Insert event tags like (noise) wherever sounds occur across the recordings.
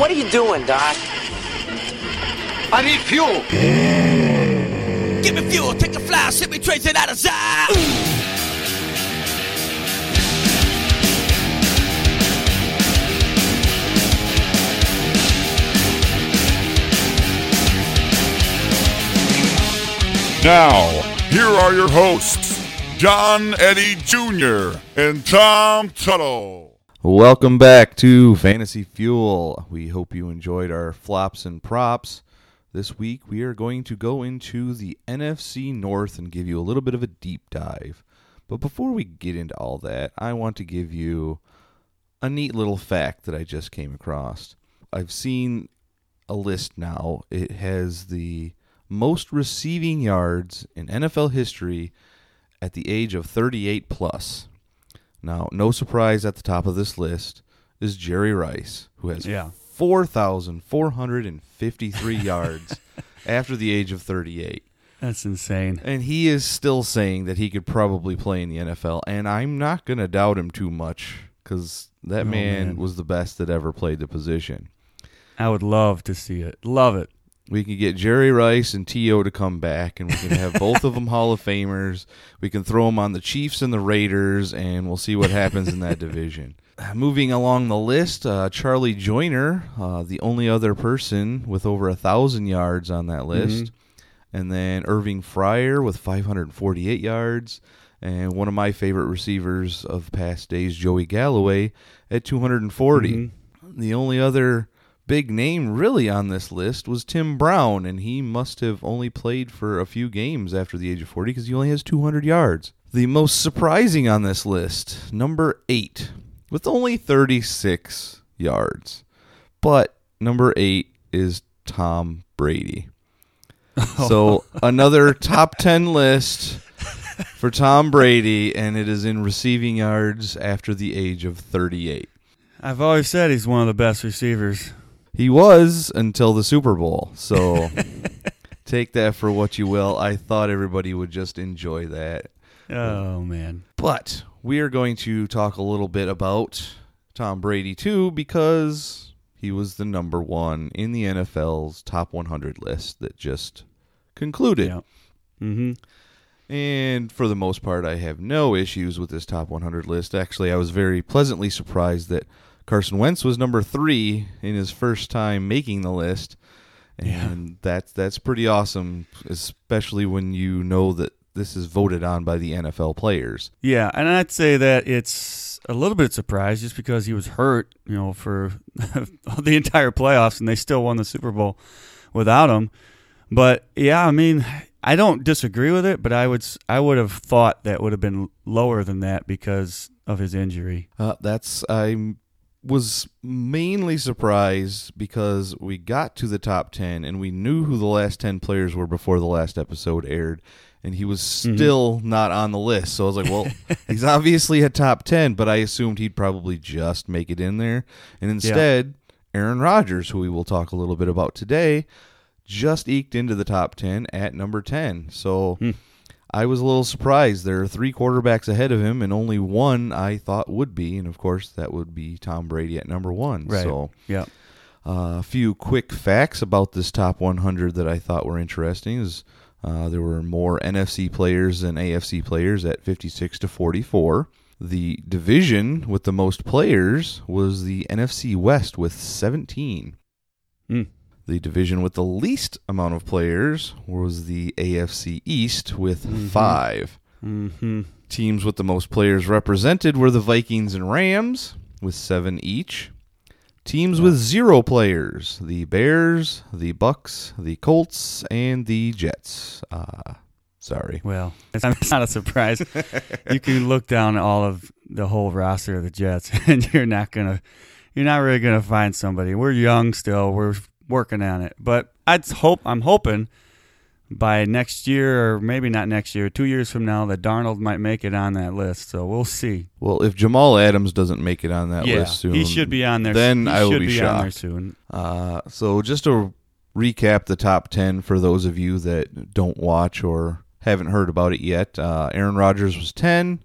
what are you doing, Doc? I need fuel. Give me fuel, take a fly, send me trace it out of sight. Now, here are your hosts, John Eddie Jr. and Tom Tuttle. Welcome back to Fantasy Fuel. We hope you enjoyed our flops and props. This week we are going to go into the NFC North and give you a little bit of a deep dive. But before we get into all that, I want to give you a neat little fact that I just came across. I've seen a list now. It has the most receiving yards in NFL history at the age of 38 plus. Now, no surprise at the top of this list is Jerry Rice, who has Yeah. 4,453 (laughs) yards after the age of 38. That's insane. And he is still saying that he could probably play in the NFL. And I'm not going to doubt him too much because that Oh, man, man. was the best that ever played the position. I would love to see it. Love it. We can get Jerry Rice and T.O. to come back, and we can have both of them (laughs) Hall of Famers. We can throw them on the Chiefs and the Raiders, and we'll see what happens in that division. (laughs) Moving along the list, uh, Charlie Joiner, uh, the only other person with over a thousand yards on that list, and then Irving Fryar with 548 yards, and one of my favorite receivers of past days, Joey Galloway, at 240. The only other big name really on this list was Tim Brown, and he must have only played for a few games after the age of 40 because he only has 200 yards. The most surprising on this list, number eight, with only 36 yards. But number eight is Tom Brady. (laughs) So another top 10 list for Tom Brady, and it is in receiving yards after the age of 38. I've always said he's one of the best receivers. He was until the Super Bowl. So (laughs) take that for what you will. I thought everybody would just enjoy that. Oh man. But we are going to talk a little bit about Tom Brady too because he was the number 1 in the NFL's top 100 list that just concluded. Yeah. Mhm. And for the most part, I have no issues with this top 100 list. Actually, I was very pleasantly surprised that Carson Wentz was number three in his first time making the list, and that's that's pretty awesome, especially when you know that this is voted on by the NFL players. Yeah, and I'd say that it's a little bit surprised just because he was hurt, you know, for (laughs) the entire playoffs and they still won the Super Bowl without him. But yeah, I mean, I don't disagree with it, but I would I would have thought that would have been lower than that because of his injury. Uh, that's I was mainly surprised because we got to the top 10 and we knew who the last 10 players were before the last episode aired and he was mm-hmm. still not on the list. So i was like well (laughs) he's obviously a top 10 but i assumed he'd probably just make it in there. And instead aaron rodgers who we will talk a little bit about today just eked into the top 10 at number 10 so hmm. I was a little surprised. There are three quarterbacks ahead of him, and only one I thought would be, and of course that would be Tom Brady at number one. Right. So, Yeah. uh, a few quick facts about this top 100 that I thought were interesting is uh, there were more NFC players than AFC players at 56 to 44. The division with the most players was the NFC West with 17. Mm. The division with the least amount of players was the AFC East with five. Mhm. Teams with the most players represented were the Vikings and Rams with seven each. Teams with zero players: the Bears, the Bucks, the Colts, and the Jets. Uh, sorry. Well, it's it's not a surprise. you can (laughs) look down all of the whole roster of the Jets, (laughs) and you're not gonna, you're not really gonna find somebody. We're young still. We're working on it, but I'd hope I'm hoping by next year, or maybe not next year, two years from now, that Darnold might make it on that list. So we'll see. Well, if Jamal Adams doesn't make it on that list soon, he should be on there. Then he I will be, be shocked. on there soon. Uh, so just to recap the top 10 for those of you that don't watch or haven't heard about it yet. Uh, Aaron Rodgers was 10,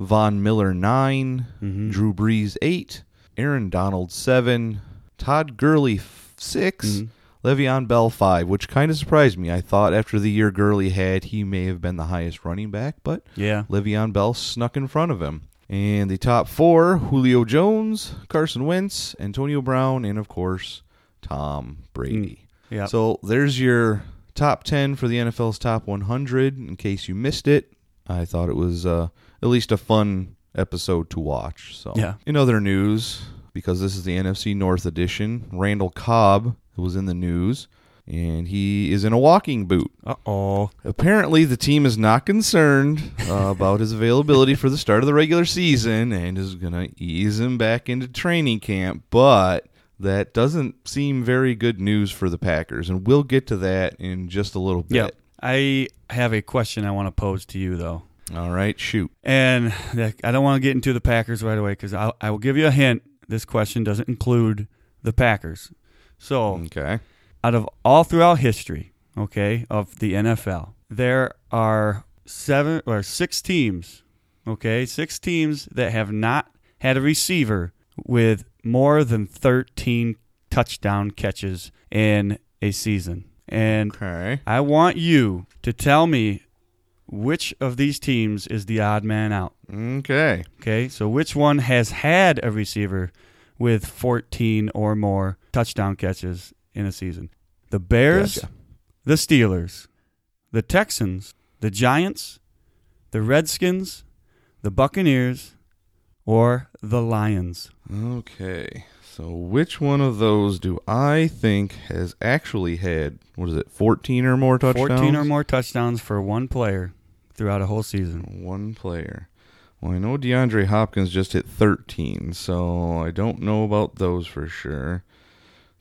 Von Miller 9, Mm-hmm. Drew Brees 8, Aaron Donald 7, Todd Gurley 6, Mm-hmm. Le'Veon Bell five, which kind of surprised me. I thought after the year Gurley had, he may have been the highest running back, but Yeah. Le'Veon Bell snuck in front of him. And the top four: Julio Jones, Carson Wentz, Antonio Brown, and of course Tom Brady. Yeah. So there's your top 10 for the NFL's top 100. In case you missed it, I thought it was uh, at least a fun episode to watch. So Yeah. in other news, because this is the NFC North edition, Randall Cobb was in the news, and he is in a walking boot. Uh oh. Apparently, the team is not concerned uh, (laughs) about his availability for the start of the regular season and is going to ease him back into training camp. But that doesn't seem very good news for the Packers, and we'll get to that in just a little bit. Yeah. I have a question I want to pose to you though. All right, shoot. And I don't want to get into the Packers right away because I will give you a hint. This question doesn't include the Packers. So, Okay. out of all throughout history, okay, of the NFL, there are seven or six teams, okay, six teams that have not had a receiver with more than 13 touchdown catches in a season. And Okay. I want you to tell me which of these teams is the odd man out. Okay. Okay, so which one has had a receiver with 14 or more touchdown catches in a season? The Bears, Gotcha. the Steelers, the Texans, the Giants, the Redskins, the Buccaneers, or the Lions? Okay. So, which one of those do I think has actually had, what is it, 14 or more touchdowns? 14 or more touchdowns for one player throughout a whole season. One player. Well, I know DeAndre Hopkins just hit 13, so I don't know about those for sure.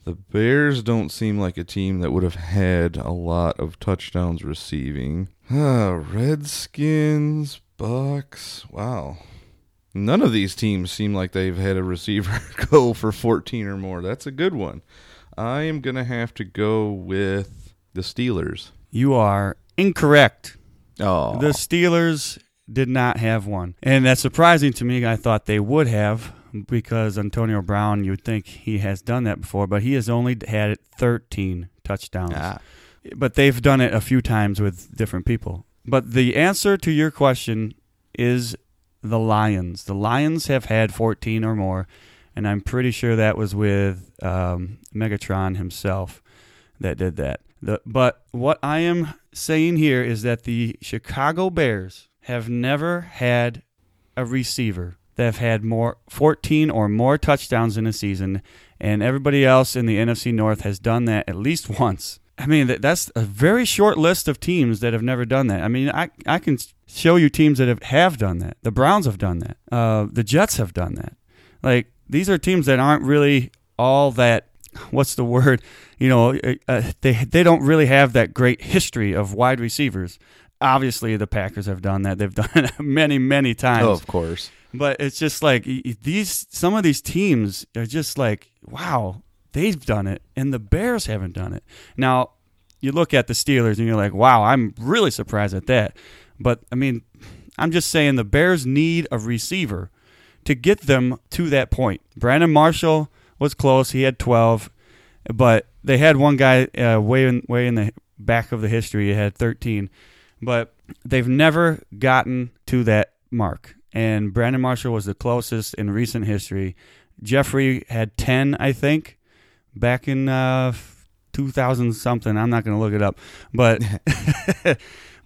The Bears don't seem like a team that would have had a lot of touchdowns receiving. Ah, (sighs) Redskins, Bucks. Wow. None of these teams seem like they've had a receiver (laughs) go for 14 or more. That's a good one. I am going to have to go with the Steelers. You are incorrect. Oh, The Steelers did not have one. And that's surprising to me. I thought they would have because Antonio Brown, you'd think he has done that before, but he has only had 13 touchdowns. Ah. But they've done it a few times with different people. But the answer to your question is the Lions. The Lions have had 14 or more, and I'm pretty sure that was with um, Megatron himself that did that. The, but what I am saying here is that the Chicago Bears have never had a receiver that have had more 14 or more touchdowns in a season, and everybody else in the NFC North has done that at least (laughs) once. I mean, that, that's a very short list of teams that have never done that. I mean, I I can show you teams that have, have done that. The Browns have done that. Uh, the Jets have done that. Like these are teams that aren't really all that. What's the word? You know, uh, they they don't really have that great history of wide receivers. Obviously, the Packers have done that. They've (laughs) done it many, many times. Oh, of course. But it's just like these some of these teams are just like, wow, they've done it and the Bears haven't done it. Now, you look at the Steelers and you're like, wow, I'm really surprised at that. But I mean, I'm just saying the Bears need a receiver to get them to that point. Brandon Marshall was close; he had 12, but they had one guy uh, way in way in the back of the history. He had 13, but they've never gotten to that mark. And Brandon Marshall was the closest in recent history. Jeffery had 10, I think, back in uh, 2000 something. I'm not going to look it up, but (laughs)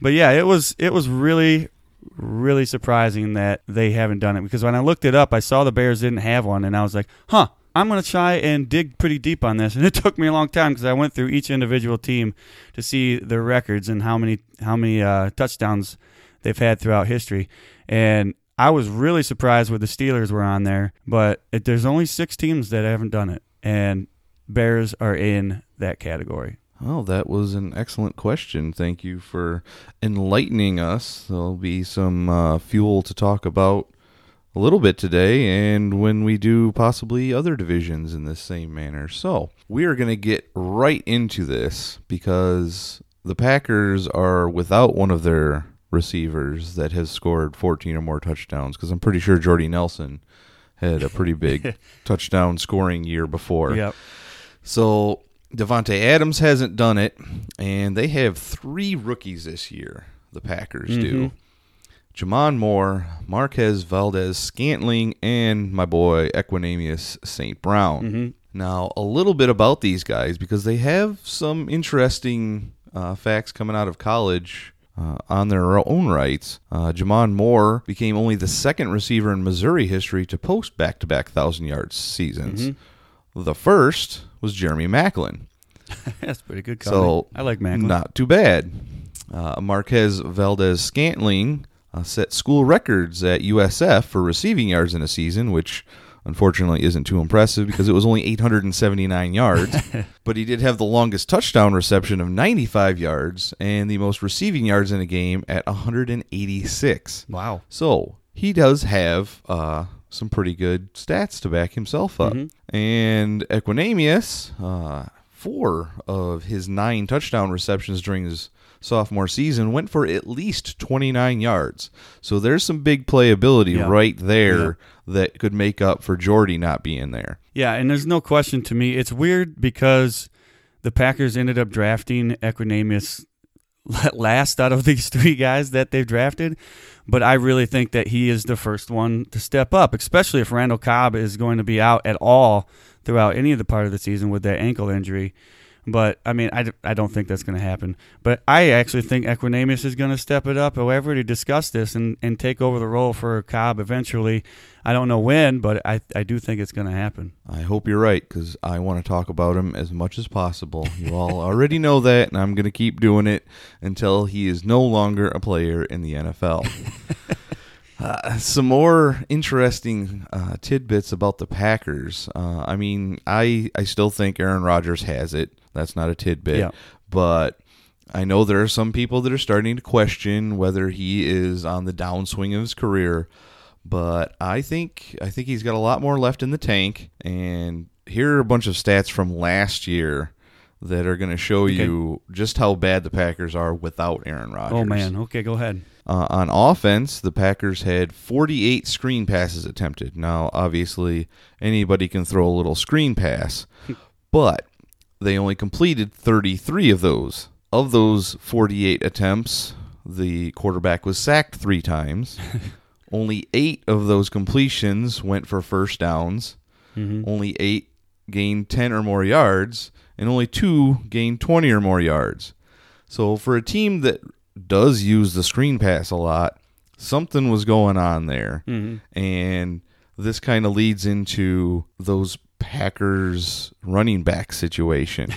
but yeah, it was it was really really surprising that they haven't done it because when I looked it up, I saw the Bears didn't have one, and I was like, huh. I'm going to try and dig pretty deep on this, and it (laughs) took me a long time because I went through each individual team to see their records and how many how many uh, touchdowns they've had throughout history. And I was really surprised where the Steelers were on there, but it, there's only six teams that haven't done it, and Bears are in that category. Oh, that was an excellent question. Thank you for enlightening us. There'll be some uh, fuel to talk about a little bit today, and when we do possibly other divisions in this same manner. So, we are going to get right into this because the Packers are without one of their receivers that has scored 14 or more touchdowns because I'm pretty sure Jordy Nelson had a pretty big (laughs) touchdown scoring year before. Yep. So Davante Adams hasn't done it, and they have three rookies this year. The Packers do. Mm-hmm. J'Mon Moore, Marquez Valdes Scantling, and my boy Equanimeous St. Brown. Now, a little bit about these guys because they have some interesting uh, facts coming out of college uh, on their own rights. Uh, J'Mon Moore became only the second receiver in Missouri history to post back to back 1,000 yard seasons. The first was Jeremy Maclin. (laughs) That's pretty good. So So I like Maclin. Not too bad. Uh, Marquez Valdes Scantling uh, set school records at USF for receiving yards in a season, which unfortunately isn't too impressive because it was only 879 (laughs) yards. but he did have the longest touchdown reception of 95 yards and the most receiving yards in a game at 186. Wow. So he does have uh, some pretty good stats to back himself up. And Equanimeous, uh, four of his nine touchdown receptions during his sophomore season went for at least 29 yards. So there's some big playability Yeah. right there that could make up for Jordy not being there. Yeah, and there's no question to me. It's weird because the Packers ended up drafting Equanimeous last out of these (laughs) three guys that they've drafted. But I really think that he is the first one to step up, especially if Randall Cobb is going to be out at all throughout any of the part of the season with that ankle injury. But I mean, I, I don't think that's going to happen. But I actually think Equanimeous is going to step it up. However, to discuss this and, and take over the role for Cobb eventually. I don't know when, but I I do think it's going to happen. I hope you're right because I want to talk about him as much as possible. You all already know that, and I'm going to keep doing it until he is no longer a player in the NFL. (laughs) Uh, some more interesting uh, tidbits about the Packers. Uh, I mean, I I still think Aaron Rodgers has it. That's not a tidbit, Yeah. but I know there are some people that are starting to question whether he is on the downswing of his career. But I think I think he's got a lot more left in the tank. And here are a bunch of stats from last year that are going to show you just how bad the Packers are without Aaron Rodgers. Oh man, okay, go ahead. Uh, on offense, the Packers had 48 screen passes attempted. Now, obviously, anybody can throw a little screen pass, (laughs) but they only completed 33 of those. Of those 48 attempts, the quarterback was sacked three times. (laughs) only eight of those completions went for first downs. Only eight gained 10 or more yards, and only two gained 20 or more yards. So for a team that does use the screen pass a lot, something was going on there. Mm-hmm. And this kind of leads into those Packers running back situation.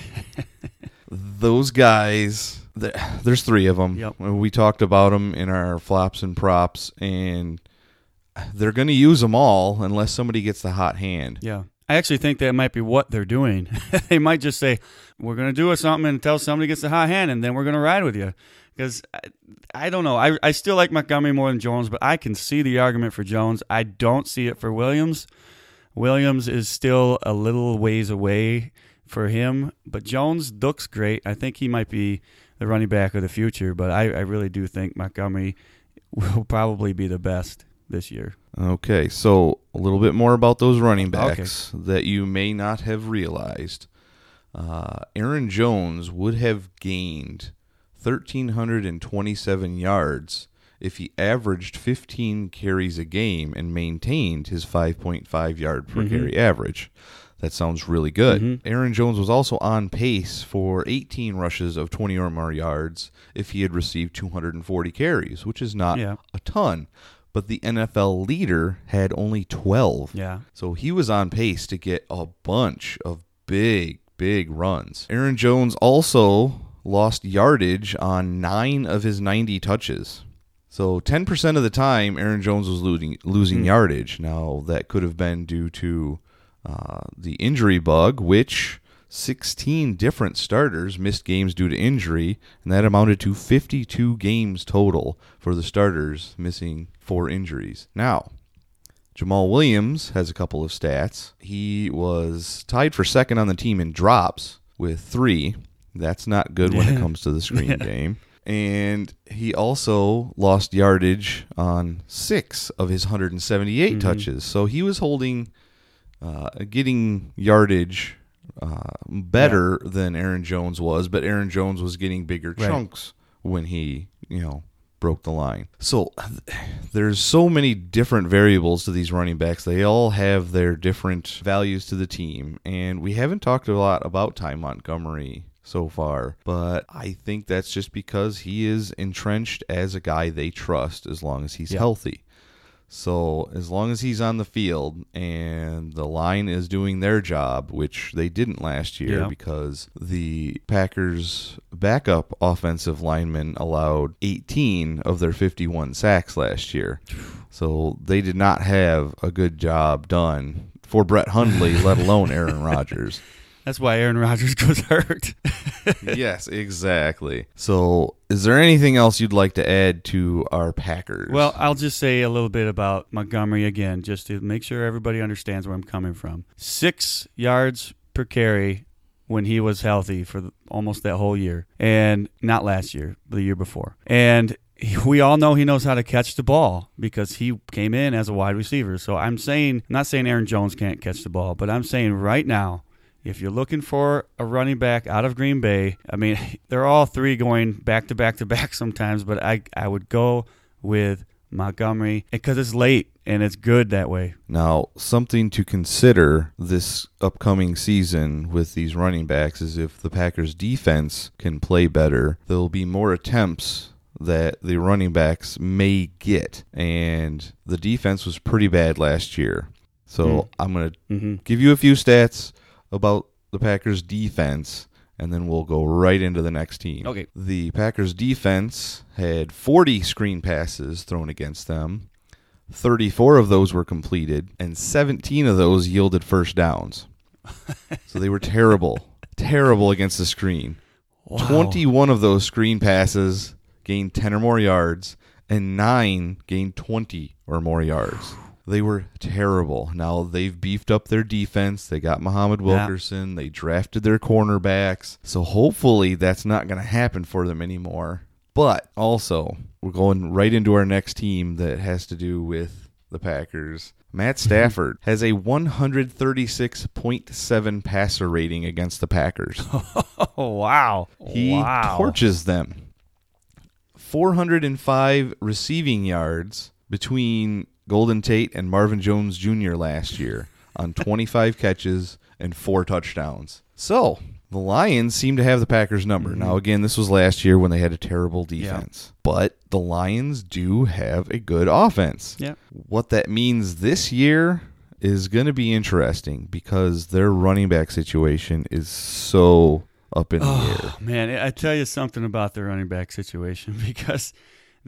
(laughs) those guys, there's three of them. Yep. We talked about them in our flops and props, and they're going to use them all unless somebody gets the hot hand. Yeah. I actually think that might be what they're doing. (laughs) they might just say, "We're going to do something until somebody gets the hot hand, and then we're going to ride with you." Because I, I don't know, I I still like Montgomery more than Jones, but I can see the argument for Jones. I don't see it for Williams. Williams is still a little ways away for him, but Jones looks great. I think he might be the running back of the future, but I, I really do think Montgomery will probably be the best this year. Okay, so a little bit more about those running backs that you may not have realized. Uh, Aaron Jones would have gained 1,327 yards if he averaged 15 carries a game and maintained his 5.5 yard per mm-hmm. carry average. That sounds really good. Mm-hmm. Aaron Jones was also on pace for 18 rushes of 20 or more yards if he had received 240 carries, which is not Yeah. a ton. But the NFL leader had only 12. Yeah. So he was on pace to get a bunch of big, big runs. Aaron Jones also lost yardage on nine of his 90 touches. So 10% of the time, Aaron Jones was losing, losing yardage. Now, that could have been due to uh, the injury bug, which 16 different starters missed games due to injury, and that amounted to 52 games total for the starters missing four injuries. Now, Jamaal Williams has a couple of stats. He was tied for second on the team in drops with three. That's not good when it comes to the screen (laughs) game. And he also lost yardage on six of his 178 Mm-hmm. touches. So he was holding, uh, getting yardage uh, better than Aaron Jones was, but Aaron Jones was getting bigger Right. chunks when he, you know, broke the line. So (sighs) there's so many different variables to these running backs. They all have their different values to the team, and we haven't talked a lot about Ty Montgomery so far, but I think that's just because he is entrenched as a guy they trust as long as he's Yeah. healthy. So as long as he's on the field and the line is doing their job, which they didn't last year Yeah. because the Packers backup offensive linemen allowed 18 of their 51 sacks last year. (sighs) So they did not have a good job done for Brett Hundley, let alone Aaron Rodgers. (laughs) That's why Aaron Rodgers (laughs) goes hurt. yes, exactly. So, is there anything else you'd like to add to our Packers? Well, I'll just say a little bit about Montgomery again, just to make sure everybody understands where I'm coming from. Six yards per carry when he was healthy for almost that whole year, and not last year, the year before. And we all know he knows how to catch the ball because he came in as a wide receiver. So I'm saying, I'm not saying Aaron Jones can't catch the ball, but I'm saying right now, if you're looking for a running back out of Green Bay, I mean, (laughs) they're all three going back to back to back sometimes, but I I would go with Montgomery because it's late and it's good that way. Now, something to consider this upcoming season with these running backs is if the Packers defense can play better, there'll be more attempts that the running backs may get. And the defense was pretty bad last year. So I'm going to Mm-hmm. give you a few stats about the Packers defense and then we'll go right into the next team. Okay. The Packers defense had 40 screen passes thrown against them. 34 of those were completed and 17 of those yielded first downs. so they were terrible, (laughs) terrible against the screen. 21 of those screen passes gained 10 or more yards, and 9 gained 20 or more yards. They were terrible. Now they've beefed up their defense. They got Muhammad Yeah. Wilkerson. They drafted their cornerbacks. So hopefully that's not going to happen for them anymore. But also, we're going right into our next team that has to do with the Packers. Matt (laughs) Stafford has a 136.7 passer rating against the Packers. (laughs) Oh wow! He wow. torches them. 405 receiving yards between Golden Tate and Marvin Jones Jr. last year on 25 catches and four touchdowns. So, the Lions seem to have the Packers number. Now, mm-hmm. again, this was last year when they had a terrible defense. But the Lions do have a good offense. Yeah. What that means this year is going to be interesting because their running back situation is so up in the air. Man, I tell you something about the running back situation (laughs) because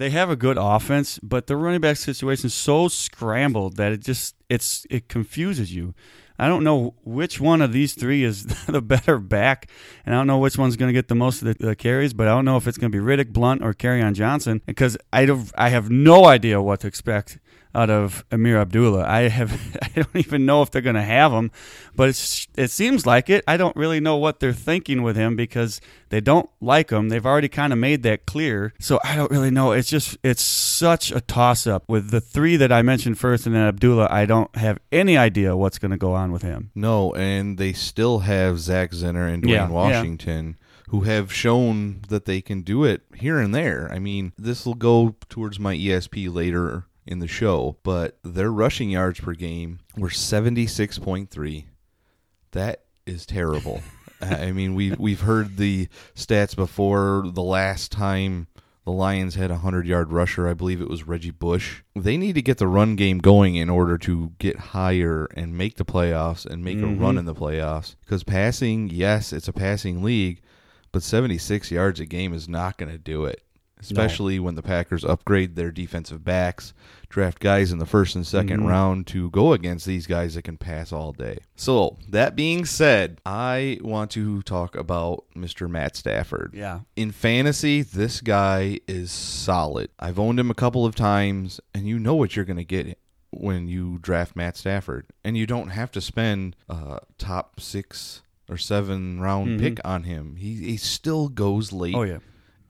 they have a good offense, but the running back situation is so scrambled that it just it's it confuses you. I don't know which one of these three is (laughs) the better back, and I don't know which one's going to get the most of the, the carries. But I don't know if it's going to be Riddick, Blunt, or on Johnson because I don't, I have no idea what to expect out of Ameer Abdullah. I have (laughs) I don't even know if they're going to have him, but it's, it seems like it. I don't really know what they're thinking with him because they don't like him. They've already kind of made that clear. So I don't really know. It's just it's such a toss up with the three that I mentioned first and then Abdullah. I don't have any idea what's going to go on with him. No, and they still have Zach Zenner and Dwayne Yeah, yeah. Washington who have shown that they can do it here and there. I mean, this will go towards my ESP later in the show, but their rushing yards per game were 76.3. That is terrible. (laughs) I mean, we we've heard the stats before. The last time the Lions had a hundred yard rusher, I believe it was Reggie Bush. They need to get the run game going in order to get higher and make the playoffs and make a mm-hmm. run in the playoffs. Because passing, yes, it's a passing league, but seventy six yards a game is not going to do it. Especially when the Packers upgrade their defensive backs, draft guys in the first and 2nd mm-hmm. round to go against these guys that can pass all day. So, that being said, I want to talk about Mr. Matt Stafford. Yeah. In fantasy, this guy is solid. I've owned him a couple of times, and you know what you're going to get when you draft Matt Stafford. And you don't have to spend a top six or seven round mm-hmm. pick on him. He, he still goes late Oh yeah.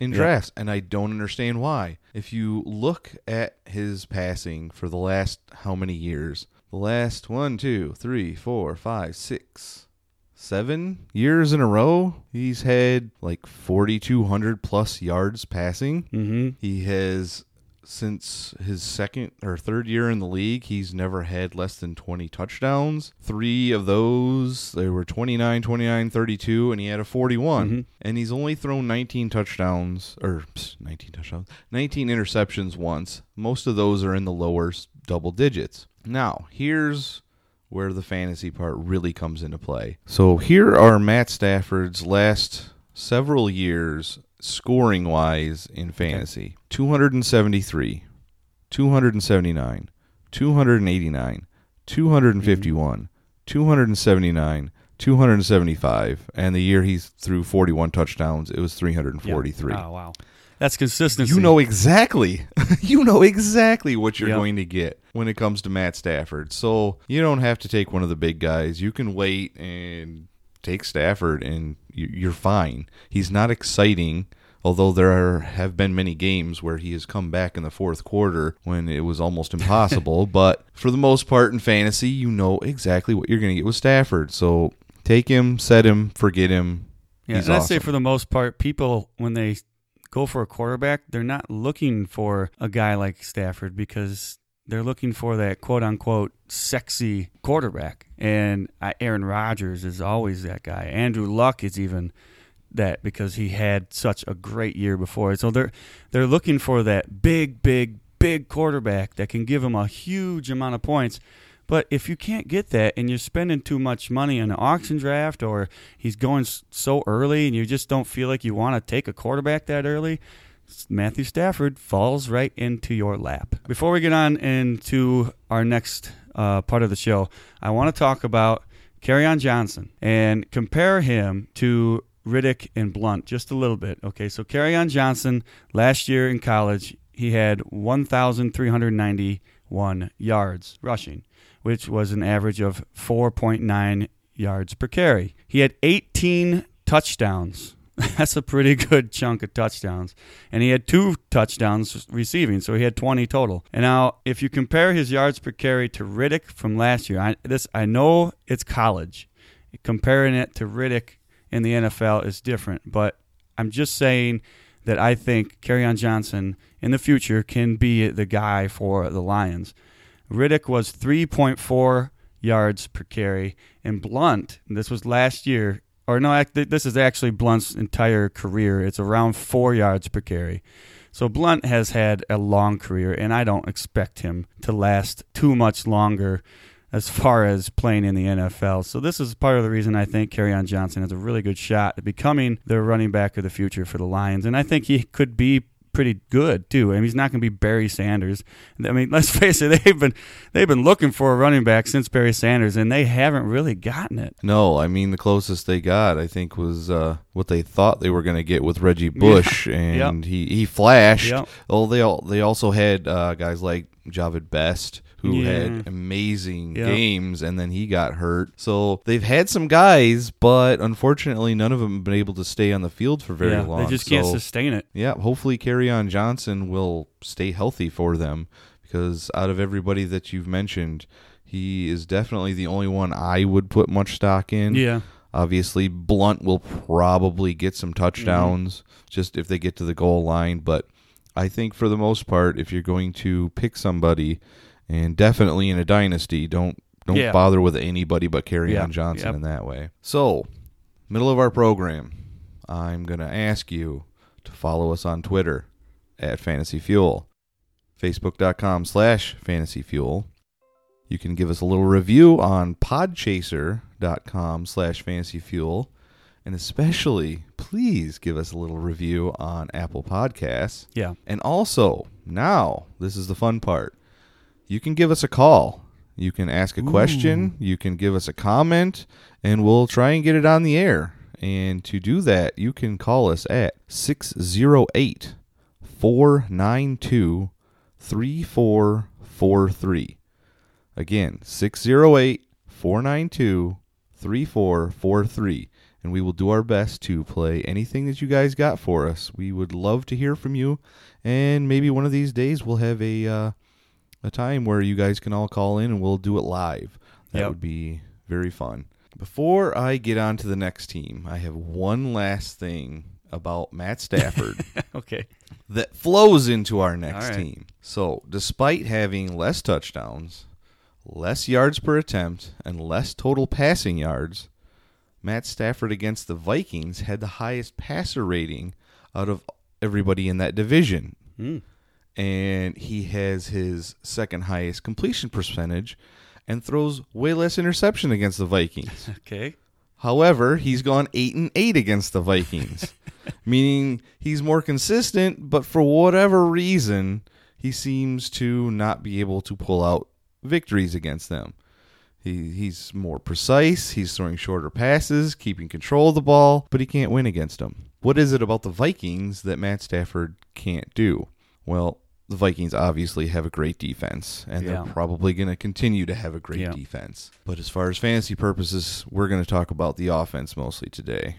In Yeah. drafts, and I don't understand why. If you look at his passing for the last how many years? The last one, two, three, four, five, six, seven years in a row, he's had like 4,200 plus yards passing. Mm-hmm. He has, since his second or third year in the league, he's never had less than 20 touchdowns. Three of those, they were 29, 29, 32, and he had a 41. Mhm. And he's only thrown 19 touchdowns, or pss, 19 touchdowns, 19 interceptions once. Most of those are in the lower double digits. Now, here's where the fantasy part really comes into play. So here are Matt Stafford's last several years scoring wise in fantasy 273, 279, 289, 251, 279, 275, and the year he threw 41 touchdowns, it was 343. Oh wow, that's consistency. You know exactly. (laughs) you know exactly what you're Yep. going to get when it comes to Matt Stafford. So you don't have to take one of the big guys. You can wait and take Stafford, and you're fine. He's not exciting. Although there are, have been many games where he has come back in the fourth quarter when it was almost impossible, (laughs) but for the most part in fantasy, you know exactly what you're going to get with Stafford. So take him, set him, forget him. Yeah, He's and I'd say for the most part, people when they go for a quarterback, they're not looking for a guy like Stafford because they're looking for that quote unquote sexy quarterback. And uh, Aaron Rodgers is always that guy. Andrew Luck is even that because he had such a great year before. So they're they're looking for that big, big, big quarterback that can give them a huge amount of points. But if you can't get that and you're spending too much money in an auction draft or he's going so early and you just don't feel like you want to take a quarterback that early, Matthew Stafford falls right into your lap. Before we get on into our next uh, part of the show, I want to talk about on Johnson and compare him to Riddick and Blunt just a little bit. Okay, so on Johnson last year in college, he had 1,391 yards rushing, which was an average of 4.9 yards per carry. He had 18 touchdowns. (laughs) That's a pretty good chunk of touchdowns. And he had two touchdowns receiving, so he had 20 total. And now, if you compare his yards per carry to Riddick from last year, I, this I know it's college. Comparing it to Riddick in the NFL is different, but I'm just saying that I think on Johnson in the future can be the guy for the Lions. Riddick was 3.4 yards per carry, and Blunt, this was last year, or no, this is actually Blunt's entire career. It's around four yards per carry. So Blunt has had a long career, and I don't expect him to last too much longer as far as playing in the NFL. So this is part of the reason I think on Johnson has a really good shot at becoming the running back of the future for the Lions, and I think he could be pretty good too. I mean, he's not going to be Barry Sanders. I mean, (laughs) let's face it, they've been they've been looking for a running back since Barry Sanders, and they haven't really gotten it. No, I mean the closest they got, I think, was uh, what they thought they were going to get with Reggie Bush, (laughs) and he, he flashed. Yep. Oh, they all they also had uh, guys like Jahvid Best who Yeah. had amazing Yep. games, and then he got hurt. So they've had some guys, but unfortunately, none of them have been able to stay on the field for very yeah, long. they just can't sustain it. yeah, hopefully on Johnson will stay healthy for them because out of everybody that you've mentioned, he is definitely the only one I would put much stock in. Yeah. Obviously, Blunt will probably get some mm-hmm. touchdowns just if they get to the goal line, but I think for the most part, if you're going to pick somebody, and definitely in a dynasty, don't don't Yeah. bother with anybody but carry Yeah, on Johnson yep. in that way. So, middle of our program, I'm gonna ask you to follow us on Twitter at Fantasy Fuel, Facebook.com slash Fantasy Fuel. You can give us a little review on podchaser.com slash fantasy fuel. And especially, please give us a little review on Apple Podcasts. Yeah. And also, now, this is the fun part. You can give us a call. You can ask a question. You can give us a comment, and we'll try and get it on the air. And to do that, you can call us at 608 492 3443. Again, 608 492 3443. and we will do our best to play anything that you guys got for us. We would love to hear from you, and maybe one of these days we'll have a uh, a time where you guys can all call in and we'll do it live. That Yep. would be very fun. Before I get on to the next team, I have one last thing about Matt Stafford (laughs) Okay. that flows into our next right. team. So, despite having less touchdowns, less yards per attempt, and less total passing yards, Matt Stafford against the Vikings had the highest passer rating out of everybody in that division. Hmm. And he has his second highest completion percentage and throws way less interception against the Vikings. (laughs) Okay. However, he's gone eight and eight against the Vikings, (laughs) meaning he's more consistent. But for whatever reason, he seems to not be able to pull out victories against them. He he's more precise. He's throwing shorter passes, keeping control of the ball, but he can't win against them. What is it about the Vikings that Matt Stafford can't do? Well, the Vikings obviously have a great defense, and Yeah. they're probably going to continue to have a great Yeah. defense. But as far as fantasy purposes, we're going to talk about the offense mostly today.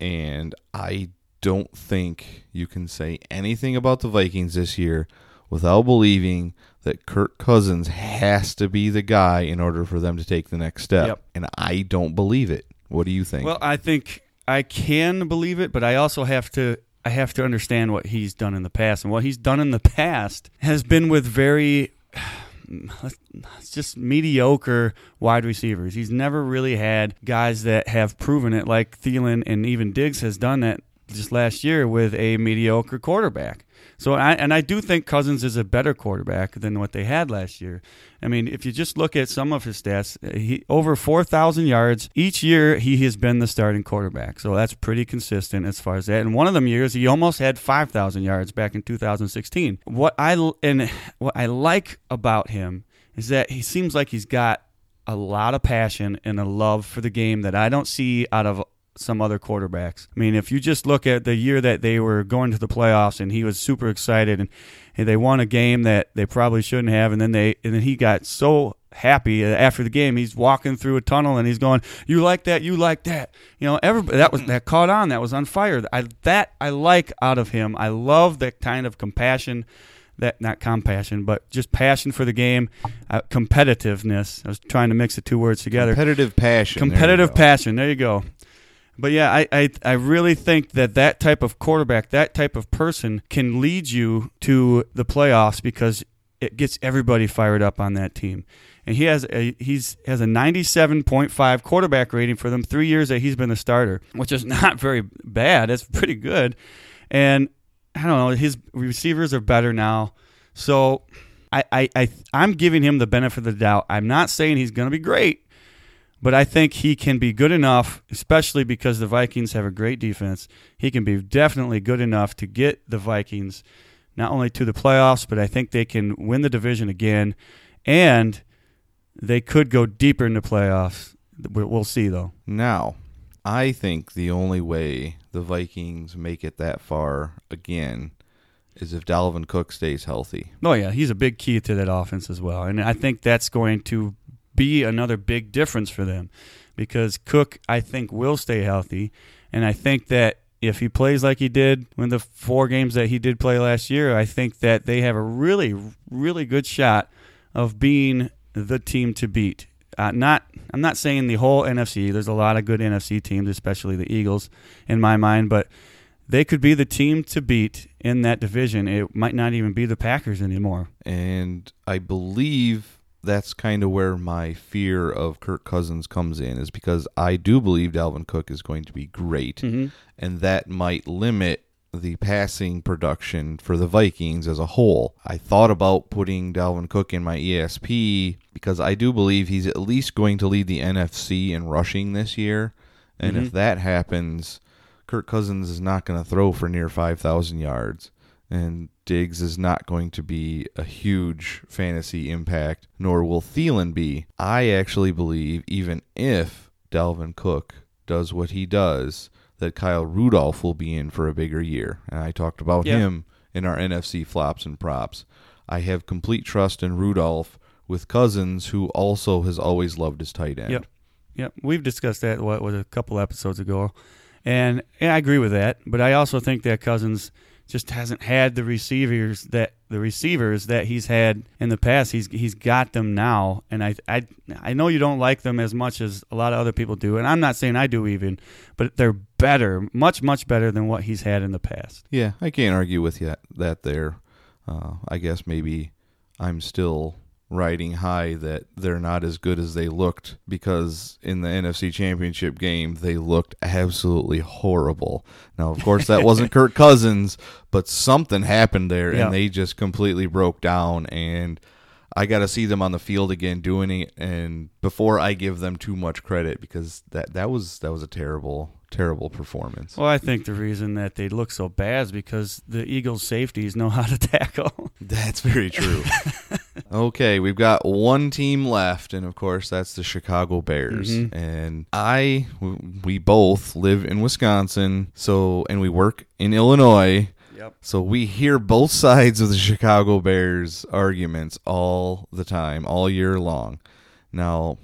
And I don't think you can say anything about the Vikings this year without believing that Kirk Cousins has to be the guy in order for them to take the next step. Yep. And I don't believe it. What do you think? Well, I think I can believe it, but I also have to I have to understand what he's done in the past, and what he's done in the past has been with very (sighs) it's just mediocre wide receivers. He's never really had guys that have proven it, like Thielen and even Diggs has done that just last year with a mediocre quarterback. So I and I do think Cousins is a better quarterback than what they had last year. I mean, if you just look at some of his stats, uh, he over 4,000 yards each year he has been the starting quarterback. So that's pretty consistent as far as that. And one of them years he almost had 5,000 yards back in 2016. What I and what I like about him is that he seems like he's got a lot of passion and a love for the game that I don't see out of some other quarterbacks. I mean, if you just look at the year that they were going to the playoffs and he was super excited and, and they won a game that they probably shouldn't have and then they and then he got so happy after the game he's walking through a tunnel and he's going you like that you like that you know everybody that was that caught on that was on fire I that I like out of him I love that kind of compassion that not compassion, but just passion for the game, uh, competitiveness. I was trying to mix the two words together. competitive passion. Competitive go. passion. There you go. But yeah, I, I I really think that that type of quarterback, that type of person, can lead you to the playoffs because it gets everybody fired up on that team. And he has a he's has a 97.5 quarterback rating for them three years that he's been the starter, which is (laughs) not very bad. It's pretty good. And I don't know, his receivers are better now. So I, I, I I'm giving him the benefit of the doubt. I'm not saying he's going to be great, but I think he can be good enough, especially because the Vikings have a great defense. He can be definitely good enough to get the Vikings not only to the playoffs, but I think they can win the division again, and they could go deeper in the playoffs. We- We'll see, though. Now, I think the only way the Vikings make it that far again is if Dalvin Cook stays healthy. Oh yeah, he's a big key to that offense as well, and I think that's going to be another big difference for them because Cook, I think, will stay healthy, and I think that if he plays like he did in the four games that he did play last year, I think that they have a really, really good shot of being the team to beat. Uh, not, I'm not saying the whole NFC. There's a lot of good NFC teams, especially the Eagles, in my mind, but they could be the team to beat in that division. It might not even be the Packers anymore. And I believe that's kind of where my fear of Kirk Cousins comes in, is because I do believe Dalvin Cook is going to be great, mm-hmm. and that might limit the passing production for the Vikings as a whole. I thought about putting Dalvin Cook in my ESP because I do believe he's at least going to lead the NFC in rushing this year. And if mm-hmm. that happens, Kirk Cousins is not going to throw for near 5,000 yards. And Diggs is not going to be a huge fantasy impact, nor will Thielen be. I actually believe, even if Dalvin Cook does what he does, that Kyle Rudolph will be in for a bigger year. And I talked about Yeah. him in our NFC flops and props. I have complete trust in Rudolph with Cousins, who also has always loved his tight end. Yep. Yep. We've discussed that what was a couple episodes ago, and yeah, I agree with that. But I also think that Cousins just hasn't had the receivers that the receivers that he's had in the past. He's he's got them now, and I I I know you don't like them as much as a lot of other people do, and I'm not saying I do even, but they're better, much much better than what he's had in the past. Yeah, I can't argue with you that there. Uh, I guess maybe I'm still riding high that they're not as good as they looked because in the NFC Championship game they looked absolutely horrible. Now, of course, that wasn't (laughs) Kirk Cousins, but something happened there Yeah. and they just completely broke down and I got to see them on the field again doing it and before I give them too much credit because that that was that was a terrible terrible performance. Well, I think the reason that they look so bad is because the Eagles' safeties know how to (laughs) tackle. That's very true. (laughs) okay, we've got one team left, and of course, that's the Chicago Bears. Mhm. And I, we both live in Wisconsin, so and we work in Illinois. Yep. So we hear both sides of the Chicago Bears arguments all the time, all year long. Now,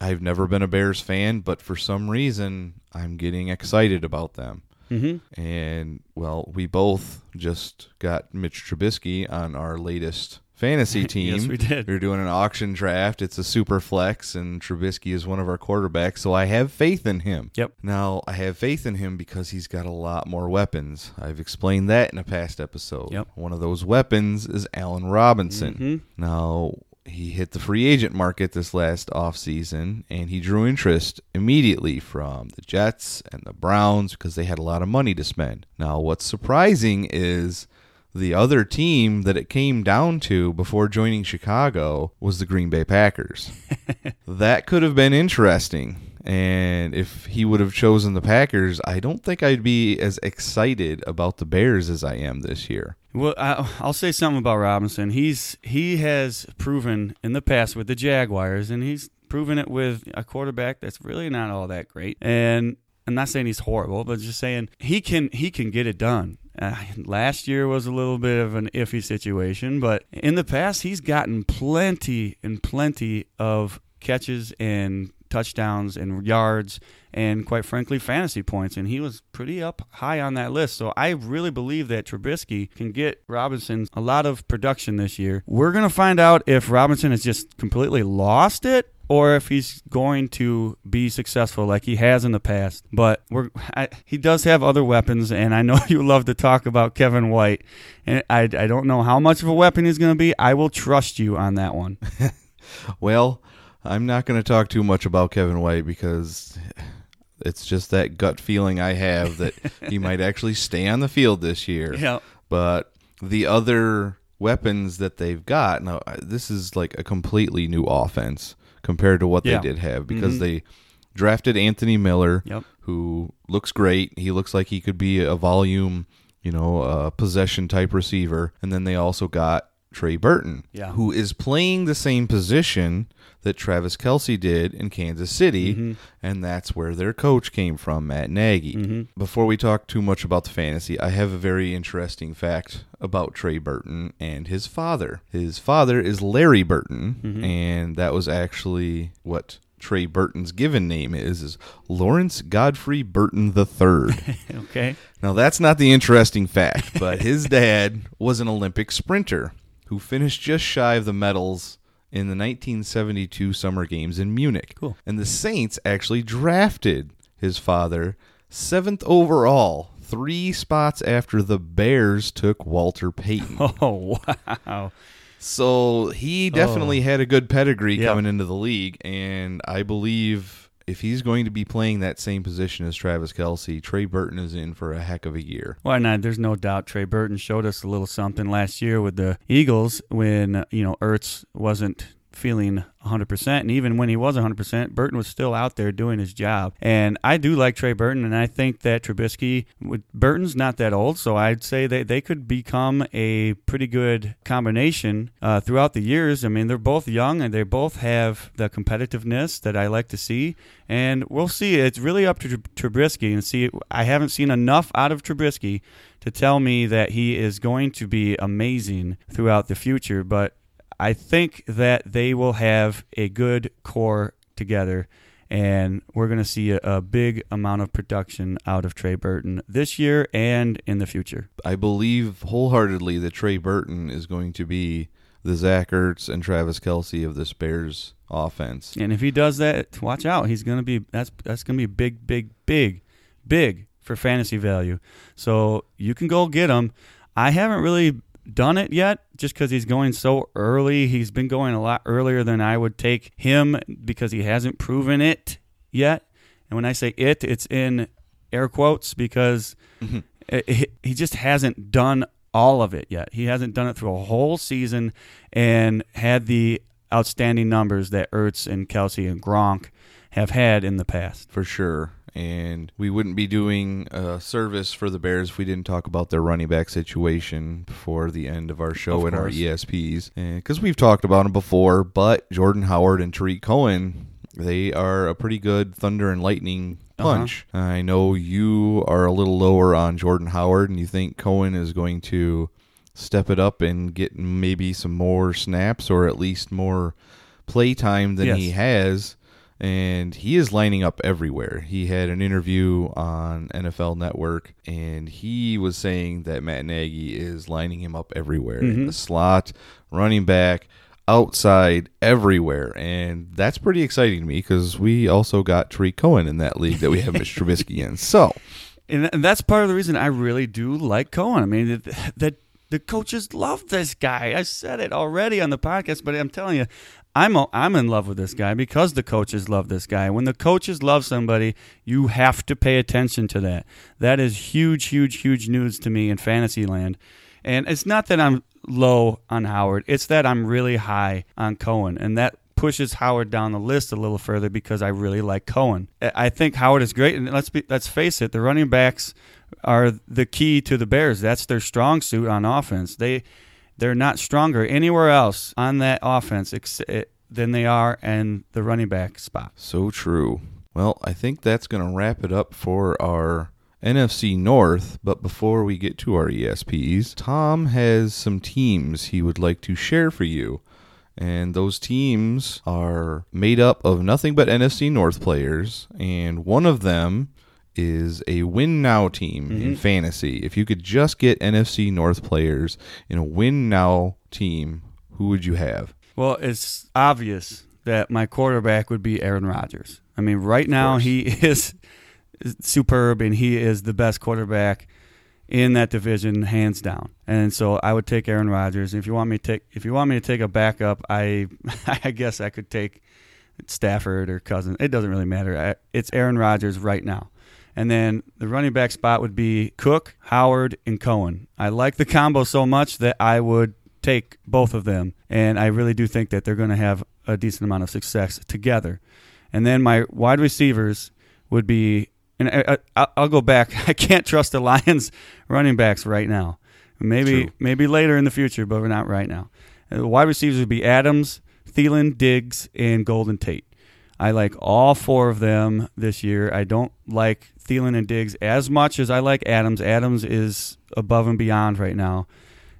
I've never been a Bears fan, but for some reason, I'm getting excited about them. Mm-hmm. And well, we both just got Mitch Trubisky on our latest fantasy (laughs) team. Yes, we did. We're doing an auction draft. It's a super flex, and Trubisky is one of our quarterbacks, so I have faith in him. Yep. Now I have faith in him because he's got a lot more weapons. I've explained that in a past episode. Yep. One of those weapons is Allen Robinson. Mhm. Now he hit the free agent market this last offseason and he drew interest immediately from the Jets and the Browns because they had a lot of money to spend. Now what's surprising is the other team that it came down to before joining Chicago was the Green Bay Packers. (laughs) that could have been interesting. And if he would have chosen the Packers, I don't think I'd be as excited about the Bears as I am this year. Well, I, I'll say something about Robinson. He's he has proven in the past with the Jaguars, and he's proven it with a quarterback that's really not all that great. And I'm not saying he's horrible, but just saying he can he can get it done. Uh, last year was a little bit of an iffy situation, but in the past he's gotten plenty and plenty of catches and touchdowns and yards and quite frankly fantasy points and he was pretty up high on that list. So i really believe that trubisky can get robinson a lot of production this year. We're going to find out if robinson has just completely lost it or if he's going to be successful like he has in the past. But we're I, he does have other weapons and i know (laughs) you love to talk about kevin white. And i, I don't know how much of a weapon he's going to be. I will trust you on that one. (laughs) Well, I'm not going to talk too much about Kevin White because it's just that gut feeling I have that (laughs) he might actually stay on the field this year. yeah. But the other weapons that they've got now, this is like a completely new offense compared to what Yeah. they did have because Mhm. they drafted Anthony Miller, Yep. who looks great. He looks like he could be a volume, you know, uh, possession type receiver. And then they also got Trey Burton, Yeah. who is playing the same position that Travis Kelce did in Kansas City, Mm-hmm. and that's where their coach came from, Matt Nagy. Before we talk too much about the fantasy, I have a very interesting fact about Trey Burton and his father. His father is Larry Burton, Mm-hmm. and that was actually what Trey Burton's given name is is Lawrence Godfrey Burton III. (laughs) okay Now, that's not the interesting fact, but his (laughs) dad was an Olympic sprinter who finished just shy of the medals in the 1972 Summer Games in Munich. Cool. And the Saints actually drafted his father seventh overall, three spots after the Bears took Walter Payton. (laughs) Oh wow! So he definitely oh. had a good pedigree Yeah. coming into the league, and I believe if he's going to be playing that same position as Travis Kelce, Trey Burton is in for a heck of a year. Why not? There's no doubt Trey Burton showed us a little something last year with the Eagles when you know Ertz wasn't feeling 100%. And even when he was 100%, Burton was still out there doing his job. And I do like Trey Burton, and I think that Trubisky, Burton's not that old, so I'd say that they could become a pretty good combination uh, throughout the years. I mean, they're both young and they both have the competitiveness that I like to see. And we'll see. It's really up to Trub- Trubisky and see. I haven't seen enough out of Trubisky to tell me that he is going to be amazing throughout the future, but I think that they will have a good core together. and we're going to see a, a big amount of production out of Trey Burton this year and in the future. I believe wholeheartedly that Trey Burton is going to be the Zach Ertz and Travis Kelce of this Bears offense. And if he does that, watch out. He's going to be that's that's going to be big, big, big, big for fantasy value. So you can go get him. I haven't really done it yet just because he's going so early. He's been going a lot earlier than I would take him because he hasn't proven it yet. And when I say it, it's in air quotes because mm-hmm. it, he just hasn't done all of it yet. He hasn't done it through a whole season and had the outstanding numbers that Ertz and Kelce and Gronk have had in the past. for sure. And we wouldn't be doing a service for the Bears if we didn't talk about their running back situation before the end of our show Of and our. ESPs. Because we've talked about them before, but Jordan Howard and Tarik Cohen, they are a pretty good thunder and lightning Uh-huh. punch. I know you are a little lower on Jordan Howard, and you think Cohen is going to step it up and get maybe some more snaps or at least more play time than Yes. he has and he is lining up everywhere. He had an interview on NFL Network, and he was saying that Matt Nagy is lining him up everywhere in mm-hmm. the slot, running back, outside, everywhere, and that's pretty exciting to me because we also got Tarik Cohen in that league that we have Mr. (laughs) Trubisky in. So and, and that's part of the reason I really do like Cohen. I mean, that the coaches love this guy. I said it already on the podcast, but I'm telling you, I'm a, I'm in love with this guy because the coaches love this guy. When the coaches love somebody, you have to pay attention to that. That is huge, huge, huge news to me in fantasy land. And it's not that I'm low on Howard; it's that I'm really high on Cohen, and that pushes Howard down the list a little further because I really like Cohen. I think Howard is great, and let's be let's face it, the running backs are the key to the Bears. That's their strong suit on offense. They they're not stronger anywhere else on that offense ex- eh, than they are in the running back spot. So true. Well, I think that's going to wrap it up for our NFC North. But before we get to our ESPs, Tom has some teams he would like to share for you. And those teams are made up of nothing but NFC North players. And one of them is a win now team in mm-hmm. fantasy. If you could just get NFC North players in a win now team, who would you have? Well, it's obvious that my quarterback would be Aaron Rodgers. I mean, right now he (laughs) is superb and he is the best quarterback in that division, hands down. And so I would take Aaron Rodgers. If you want me to take, if you want me to take a backup, I, (laughs) I guess I could take Stafford or Cousins. It doesn't really matter. I, it's Aaron Rodgers right now. And then the running back spot would be Cook, Howard, and Cohen. I like the combo so much that I would take both of them. And I really do think that they're going to have a decent amount of success together. And then my wide receivers would be, and I, I, I'll go back. (laughs) I can't trust the Lions (laughs) running backs right now. Maybe True. maybe later in the future, but we're not right now. And the wide receivers would be Adams, Thielen, Diggs, and Golden Tate. I like all four of them this year. I don't like Thielen and Diggs as much as I like Adams. Adams is above and beyond right now.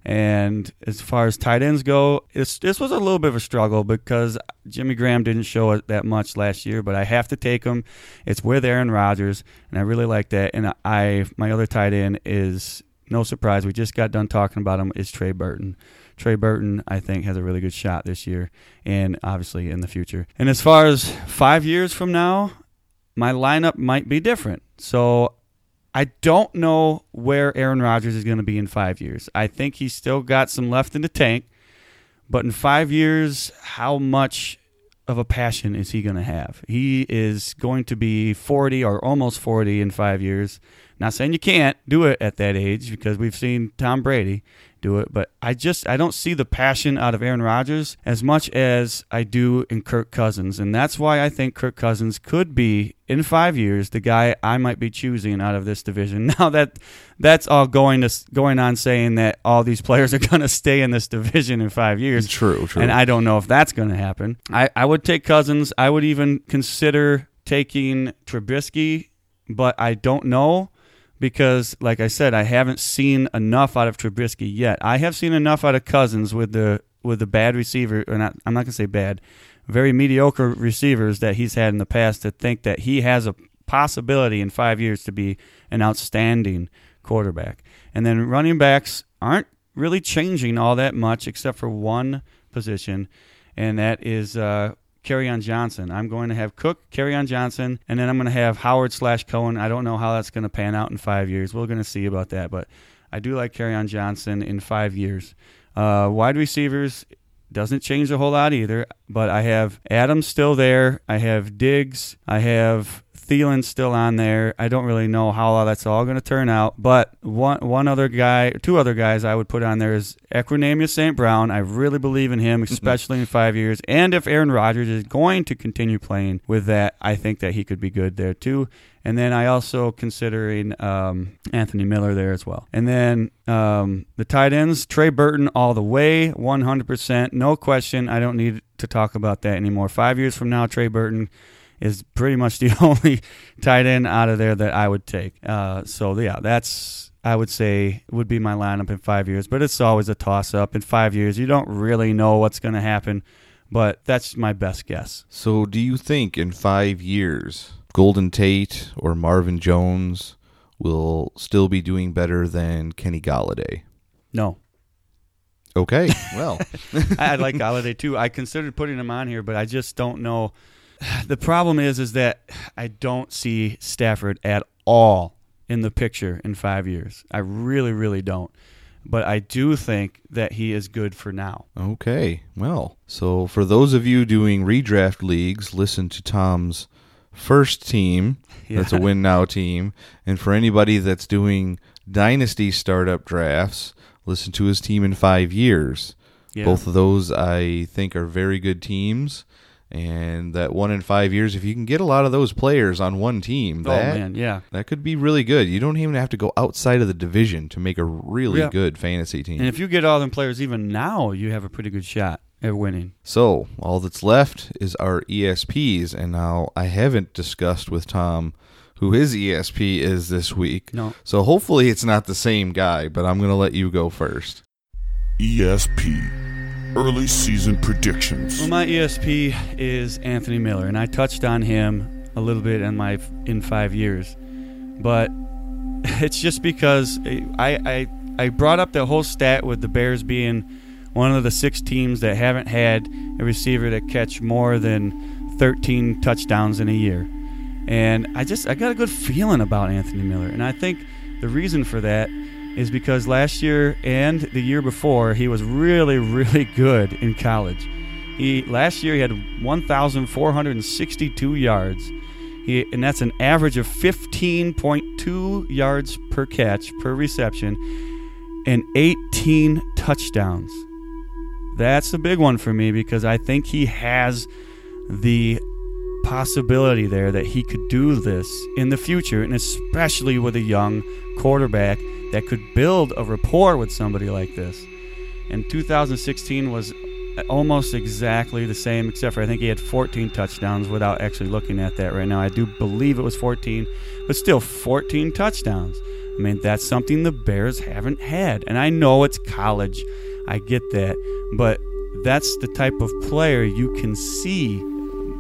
And as far as tight ends go, this was a little bit of a struggle because Jimmy Graham didn't show it that much last year, but I have to take him. It's with Aaron Rodgers, and I really like that. And I, my other tight end is no surprise. We just got done talking about him. Is Trey Burton. Trey Burton, I think, has a really good shot this year, and obviously in the future. And as far as five years from now, my lineup might be different. So I don't know where Aaron Rodgers is going to be in five years. I think he's still got some left in the tank, but in five years, how much of a passion is he going to have? He is going to be 40 or almost 40 in five years. Not saying you can't do it at that age because we've seen Tom Brady do it, but I just I don't see the passion out of Aaron Rodgers as much as I do in Kirk Cousins, and that's why I think Kirk Cousins could be in five years the guy I might be choosing out of this division. (laughs) Now that that's all going to going on saying that all these players are (laughs) going to stay in this division in five years. True, true. And I don't know if that's going to happen. I, I would take Cousins. I would even consider taking Trubisky, but I don't know because, like I said, I haven't seen enough out of Trubisky yet. I have seen enough out of Cousins with the with the bad receiver, or not. I'm not to say bad, very mediocre receivers that he's had in the past to think that he has a possibility in five years to be an outstanding quarterback. And then running backs aren't really changing all that much except for one position, and that is uh, on Johnson. I'm going to have Cook, on Johnson, and then I'm going to have Howard slash Cohen. I don't know how that's going to pan out in five years. We're going to see about that, but I do like on Johnson in five years. Uh, wide receivers doesn't change a whole lot either, but I have Adams still there. I have Diggs. I have Thielen's still on there. I don't really know how that's all going to turn out, but one one other guy, two other guys I would put on there is Equanimeous St. Brown. I really believe in him, especially in five years. And if Aaron Rodgers is going to continue playing with that, I think that he could be good there too. And then I also considering um, Anthony Miller there as well. And then um, the tight ends, Trey Burton all the way, 100%, no question. I don't need to talk about that anymore. Five years from now, Trey Burton is pretty much the (laughs) only tight end out of there that I would take. Uh, so yeah, that's I would say would be my lineup in five years. But it's always a toss up. In five years, you don't really know what's going to happen. But that's my best guess. So, do you think in five years, Golden Tate or Marvin Jones will still be doing better than Kenny Golladay? No. Okay, (laughs) well, I like Golladay too. I considered putting him on here, but I just don't know (sighs) the problem is is that I don't see Stafford at all in the picture in five years. I really, really don't. But I do think that he is good for now. Okay. Well, so for those of you doing redraft leagues, listen to Tom's first team. (laughs) Yeah. That's a win now team. And for anybody that's doing dynasty startup drafts, listen to his team in five years. Yeah. Both of those I think are very good teams and that one in five years, if you can get a lot of those players on one team, oh, that, man, yeah, that could be really good. You don't even have to go outside of the division to make a really yeah. good fantasy team. And if you get all them players even now, you have a pretty good shot at winning. So all that's left is our ESPs, and now I haven't discussed with Tom who his ESP is this week. No. So hopefully it's not the same guy, but I'm going to let you go first. ESP early season predictions. Well, my ESP is Anthony Miller, and I touched on him a little bit in my in five years, but (laughs) it's just because I I I brought up the whole stat with the Bears being one of the six teams that haven't had a receiver that catch more than 13 touchdowns in a year. And I just I got a good feeling about Anthony Miller, and I think the reason for that is because last year and the year before he was really (laughs) really good in college. He last year he had 1,462 yards. He, and that's an average of 15.2 yards per catch per reception and 18 touchdowns. That's a big one for me because I think he has the possibility there that he could do this in the future, and especially with a young quarterback that could build a rapport with somebody like this. And 2016 was almost exactly the same, except for I think he had 14 touchdowns without actually looking at that right now. I do believe it was 14, but still 14 touchdowns. I mean, that's something the Bears haven't had. And I know it's college, I get that, but that's the type of player you can see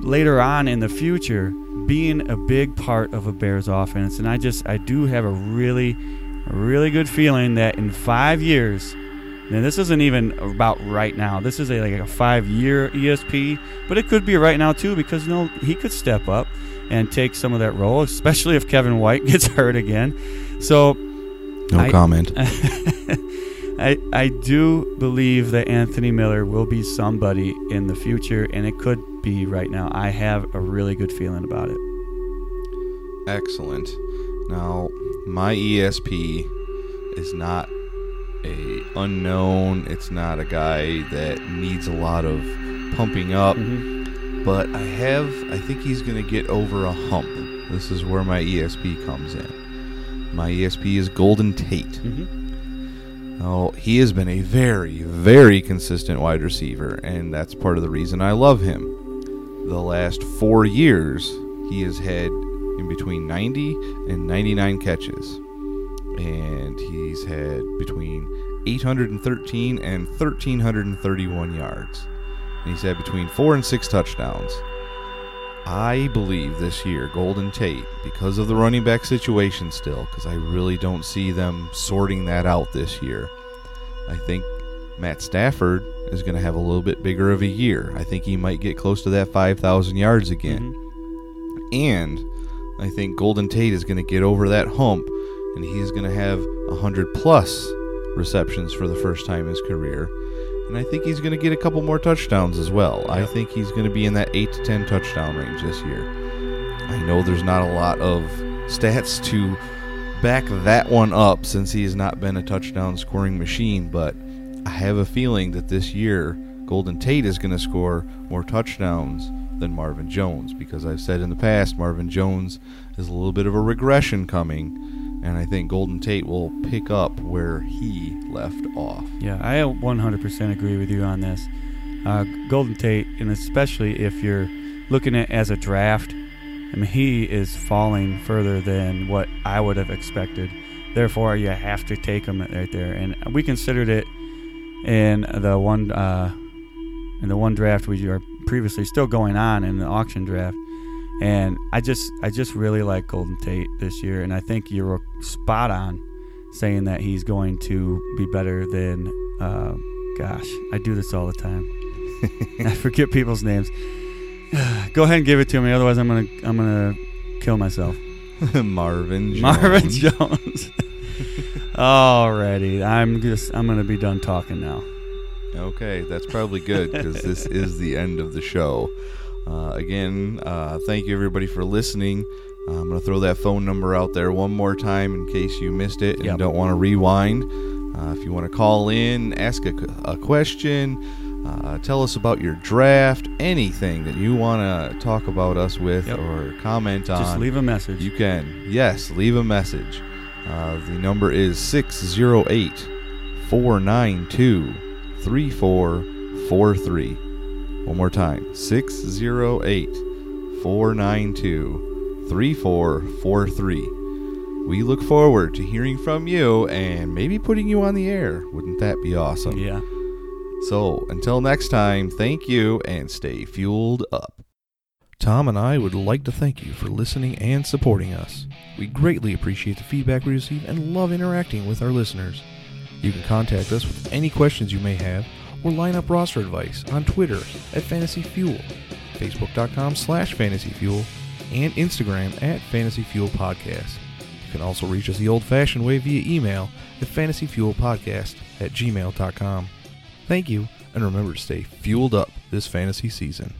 later on in the future being a big part of a Bears offense. And I just, I do have a really really good feeling that in five years, and this isn't even about right now. This is a, like a five-year ESP, but it could be right now too because you know he could step up and take some of that role, especially if Kevin White (laughs) gets hurt again. So, no I, comment. (laughs) I I do believe that Anthony Miller will be somebody in the future, and it could be right now. I have a really good feeling about it. Excellent. Now, my ESP is not a unknown. It's not a guy that needs a lot of pumping up. Mm-hmm. But I have. I think he's going to get over a hump. This is where my ESP comes in. My ESP is Golden Tate. Mm-hmm. Now, he has been a very, very consistent wide receiver, and that's part of the reason I love him. The last four years, he has had in between 90 and 99 catches. And he's had between 813 and 1331 yards. and he's had between four and six touchdowns. I believe this year, Golden Tate, because of the running back situation still, because I really don't see them sorting that out this year. I think Matt Stafford is going to have a little bit bigger of a year. I think he might get close to that 5,000 yards again. Mm-hmm. And I think Golden Tate is going to get over that hump and he's going to have 100 plus receptions for the first time in his career. And I think he's going to get a couple more touchdowns as well. I think he's going to be in that 8 to 10 touchdown range this year. I know there's not a lot of stats to back that one up since he has not been a touchdown scoring machine, but I have a feeling that this year Golden Tate is going to score more touchdowns than Marvin Jones because I've said in the past Marvin Jones is a little bit of a regression coming and I think Golden Tate will pick up where he left off. Yeah, I 100% agree with you on this. Uh, Golden Tate, and especially if you're looking at as a draft, I mean, he is falling further than what I would have expected. Therefore, you have to take him right there. And we considered it in the one uh, in the one draft we are previously still going on in the auction draft. And I just I just really like Golden Tate this year, and I think you're spot on saying that he's going to be better than. Uh, gosh, I do this all the time. (laughs) I forget people's names. (sighs) Go ahead and give it to me, otherwise I'm gonna I'm gonna kill myself. (laughs) Marvin Jones. Marvin Jones. (laughs) Alrighty, I'm just I'm gonna be done talking now. Okay, that's probably good because this (laughs) is the end of the show. Uh, again, uh, thank you everybody for listening. Uh, I'm going to throw that phone number out there one more time in case you missed it and Yep. don't want to rewind. Uh, if you want to call in, ask a, a question, uh, tell us about your draft, anything that you want to talk about us with Yep. or comment on. Just leave a message. You can. Yes, leave a message. Uh, the number is 608 492 3443. One more time 608 492 3443. We look forward to hearing from you and maybe putting you on the air. Wouldn't that be awesome? yeah. So, until next time, thank you and stay fueled up. Tom and I would like to thank you for listening and supporting us. We greatly appreciate the feedback we receive and love interacting with our listeners. You can contact us with any questions you may have or line up roster advice on Twitter at Fantasy Fuel, Facebook.com slash Fantasy Fuel, and Instagram at Fantasy Fuel Podcast. You can also reach us the old fashioned way via email at fantasyfuelpodcast at gmail.com. Thank you, and remember to stay fueled up this fantasy season.